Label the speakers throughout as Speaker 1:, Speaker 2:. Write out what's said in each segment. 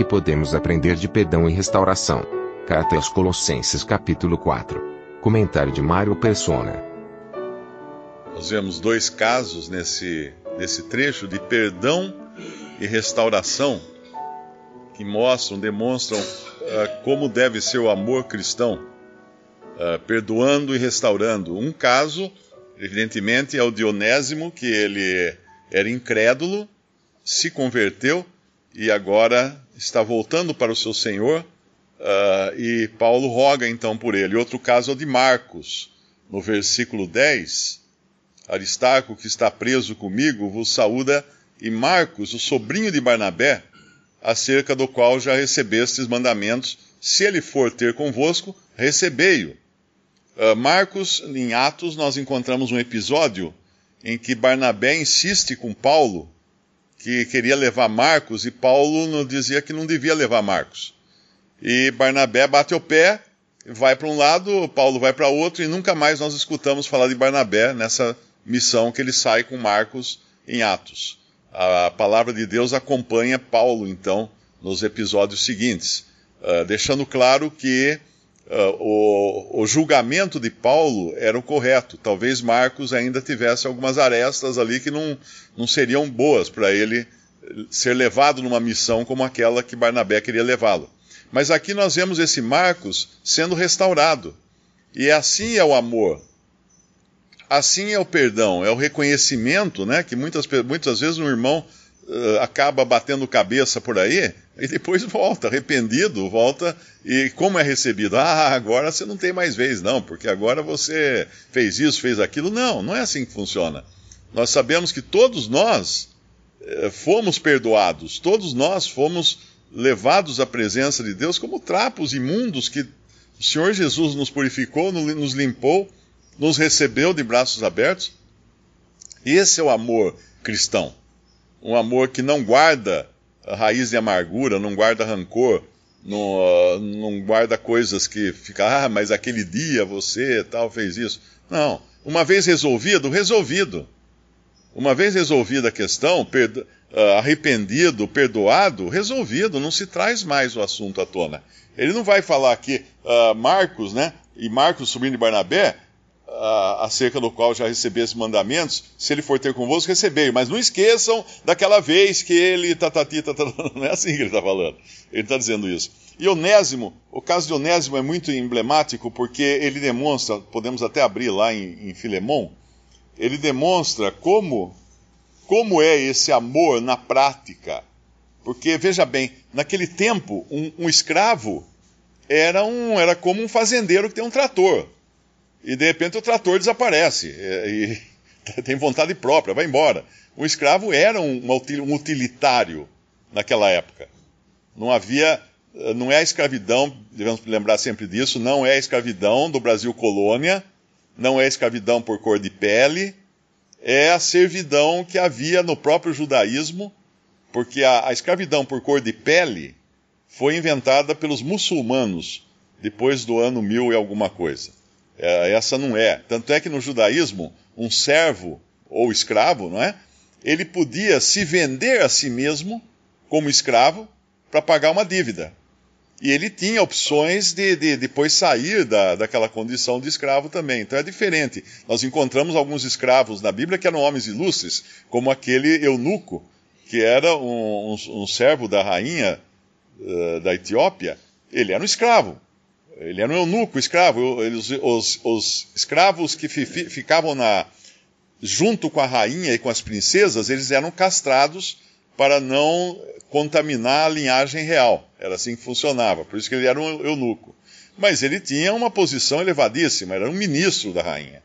Speaker 1: Que podemos aprender de perdão e restauração? Carta aos Colossenses, capítulo 4. Comentário de Mário Persona.
Speaker 2: Nós vemos dois casos nesse, nesse trecho de perdão e restauração que mostram, demonstram uh, como deve ser o amor cristão, uh, perdoando e restaurando. Um caso, evidentemente, é o Dionésimo, que ele era incrédulo, se converteu e agora está voltando para o seu Senhor Uh, e Paulo roga então por ele. Outro caso é o de Marcos, no versículo 10. Aristarco, que está preso comigo, vos saúda, e Marcos, o sobrinho de Barnabé, acerca do qual já recebestes mandamentos, se ele for ter convosco, recebei-o. Uh, Marcos, em Atos, nós encontramos um episódio em que Barnabé insiste com Paulo que queria levar Marcos e Paulo dizia que não devia levar Marcos. E Barnabé bate o pé, vai para um lado, Paulo vai para outro, e nunca mais nós escutamos falar de Barnabé nessa missão que ele sai com Marcos em Atos. A palavra de Deus acompanha Paulo, então, nos episódios seguintes, uh, deixando claro que uh, o, o, julgamento de Paulo era o correto. Talvez Marcos ainda tivesse algumas arestas ali que não, não seriam boas para ele ser levado numa missão como aquela que Barnabé queria levá-lo. Mas aqui nós vemos esse Marcos sendo restaurado. E assim é o amor. Assim é o perdão, é o reconhecimento, né? Que muitas, muitas vezes um irmão uh, acaba batendo cabeça por aí e depois volta, arrependido, volta e como é recebido? Ah, agora você não tem mais vez, não, porque agora você fez isso, fez aquilo. Não, não é assim que funciona. Nós sabemos que todos nós uh, fomos perdoados, todos nós fomos levados à presença de Deus como trapos imundos que o Senhor Jesus nos purificou, nos limpou, nos recebeu de braços abertos. Esse é o amor cristão. Um amor que não guarda raiz de amargura, não guarda rancor, não, não guarda coisas que fica, ah, mas aquele dia você tal fez isso. Não. Uma vez resolvido, resolvido. Uma vez resolvida a questão, perdo, uh, arrependido, perdoado, resolvido, não se traz mais o assunto à tona. Ele não vai falar aqui, uh, Marcos, né? E Marcos, sobrinho de Barnabé, acerca do qual já recebi esses mandamentos, se ele for ter convosco, recebei. Mas não esqueçam daquela vez que ele, tatati, tatati, não é assim que ele está falando. Ele está dizendo isso. E Onésimo, o caso de Onésimo é muito emblemático porque ele demonstra, podemos até abrir lá em, em Filemon, ele demonstra como como é esse amor na prática. Porque, veja bem, naquele tempo, um, um escravo era, um, era como um fazendeiro que tem um trator. E de repente o trator desaparece. E, e tem vontade própria, vai embora. O escravo era um, um utilitário naquela época. Não havia. Não é a escravidão, devemos lembrar sempre disso, não é a escravidão do Brasil colônia, não é a escravidão por cor de pele, é a servidão que havia no próprio judaísmo, porque a, a escravidão por cor de pele foi inventada pelos muçulmanos depois do ano mil e alguma coisa. É, essa não é. Tanto é que no judaísmo, um servo ou escravo, não é? Ele podia se vender a si mesmo como escravo para pagar uma dívida. E ele tinha opções de, de depois sair da, daquela condição de escravo também. Então é diferente. Nós encontramos alguns escravos na Bíblia que eram homens ilustres, como aquele eunuco, que era um, um, um servo da rainha uh, da Etiópia. Ele era um escravo. Ele era um eunuco, escravo. Os, os, os escravos que fi, ficavam na, junto com a rainha e com as princesas, eles eram castrados para não contaminar a linhagem real. Era assim que funcionava, por isso que ele era um eunuco. Mas ele tinha uma posição elevadíssima, era um ministro da rainha.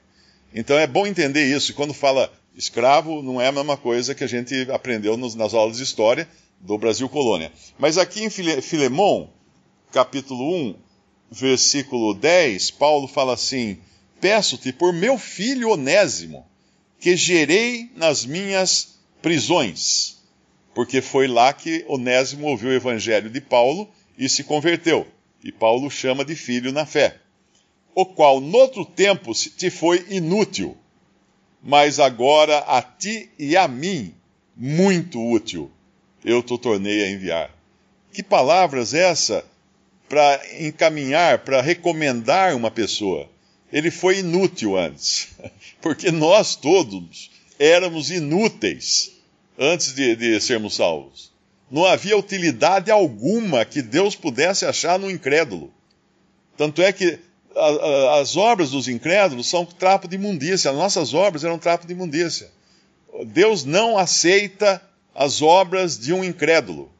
Speaker 2: Então é bom entender isso. Quando fala Escravo não é a mesma coisa que a gente aprendeu nos, nas aulas de história do Brasil colônia. Mas aqui em Filemão, capítulo 1, versículo 10, Paulo fala assim: Peço-te por meu filho Onésimo, que gerei nas minhas prisões. Porque foi lá que Onésimo ouviu o evangelho de Paulo e se converteu. E Paulo chama de filho na fé. O qual, noutro tempo, te foi inútil, mas agora a ti e a mim muito útil. Eu te tornei a enviar. Que palavras é essa para encaminhar, para recomendar uma pessoa? Ele foi inútil antes, porque nós todos éramos inúteis antes de, de sermos salvos. Não havia utilidade alguma que Deus pudesse achar no incrédulo. Tanto é que a, a, as obras dos incrédulos são trapo de imundícia. As nossas obras eram trapo de imundícia. Deus não aceita as obras de um incrédulo.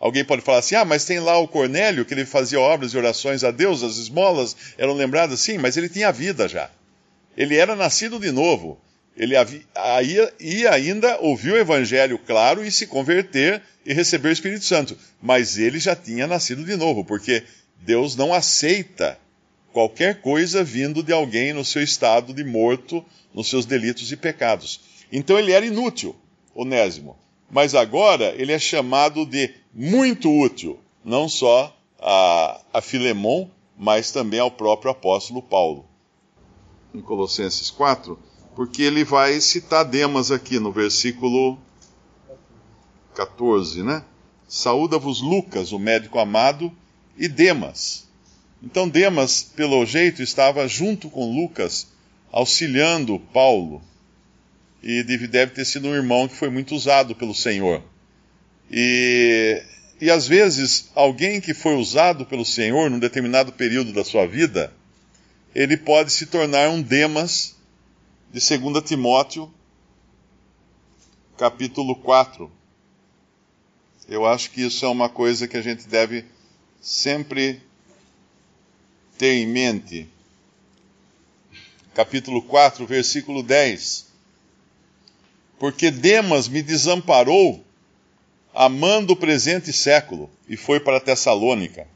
Speaker 2: Alguém pode falar assim: ah, mas tem lá o Cornélio, que ele fazia obras e orações a Deus, as esmolas eram lembradas, sim, mas ele tinha vida já. Ele era nascido de novo. Ele havia, ia ainda ouvir o evangelho claro e se converter e receber o Espírito Santo. Mas ele já tinha nascido de novo, porque Deus não aceita qualquer coisa vindo de alguém no seu estado de morto, nos seus delitos e pecados. Então ele era inútil, Onésimo. Mas agora ele é chamado de muito útil, não só a, a Filemon, mas também ao próprio apóstolo Paulo. Em Colossenses 4, porque ele vai citar Demas aqui no versículo 14, né? Saúda-vos Lucas, o médico amado, e Demas. Então Demas, pelo jeito, estava junto com Lucas, auxiliando Paulo. E deve ter sido um irmão que foi muito usado pelo Senhor. E, e às vezes, alguém que foi usado pelo Senhor num determinado período da sua vida, ele pode se tornar um Demas de 2 Timóteo, capítulo 4. Eu acho que isso é uma coisa que a gente deve sempre ter em mente. Capítulo 4, versículo 10. Porque Demas me desamparou, amando o presente século, e foi para Tessalônica.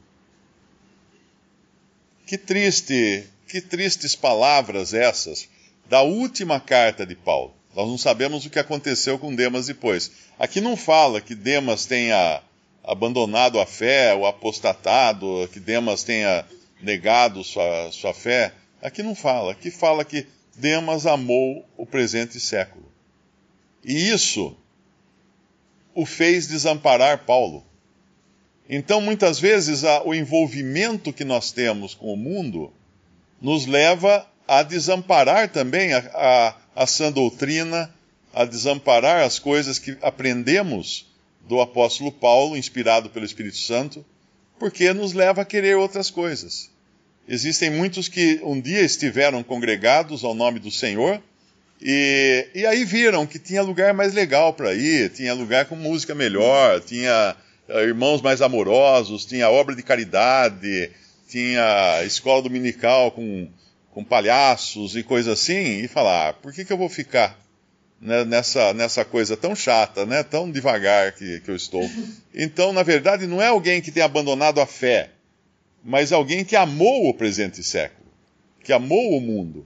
Speaker 2: Que triste, que tristes palavras essas da última carta de Paulo. Nós não sabemos o que aconteceu com Demas depois. Aqui não fala que Demas tenha abandonado a fé, ou apostatado, que Demas tenha negado sua, sua fé. Aqui não fala. Aqui fala que Demas amou o presente século. E isso o fez desamparar Paulo. Então, muitas vezes, o envolvimento que nós temos com o mundo nos leva a desamparar também a, a, a sã doutrina, a desamparar as coisas que aprendemos do apóstolo Paulo, inspirado pelo Espírito Santo, porque nos leva a querer outras coisas. Existem muitos que um dia estiveram congregados ao nome do Senhor e, e aí viram que tinha lugar mais legal para ir, tinha lugar com música melhor, tinha eh, irmãos mais amorosos, tinha obra de caridade, tinha escola dominical com com palhaços e coisas assim, e falar, ah, por que, que eu vou ficar né, nessa, nessa coisa tão chata, né, tão devagar que, que eu estou? Então, na verdade, não é alguém que tem abandonado a fé, mas alguém que amou o presente século, que amou o mundo.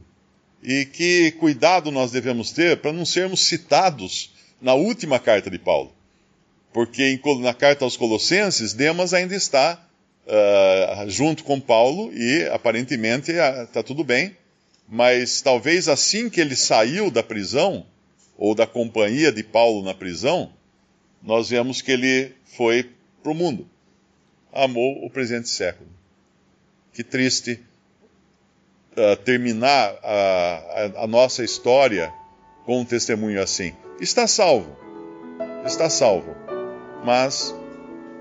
Speaker 2: E que cuidado nós devemos ter para não sermos citados na última carta de Paulo. Porque na carta aos Colossenses, Demas ainda está uh, junto com Paulo e aparentemente está ah, tudo bem, mas talvez assim que ele saiu da prisão, ou da companhia de Paulo na prisão, nós vemos que ele foi para o mundo. Amou o presente século. Que triste uh, terminar a, a, a nossa história com um testemunho assim. Está salvo, está salvo, mas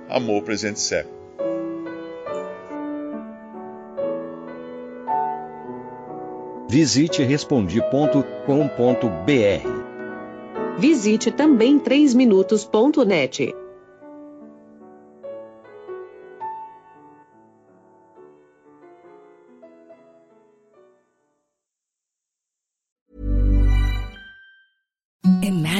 Speaker 2: amou o presente século.
Speaker 3: Visite respondi.com.br.
Speaker 4: Visite também 3minutos.net.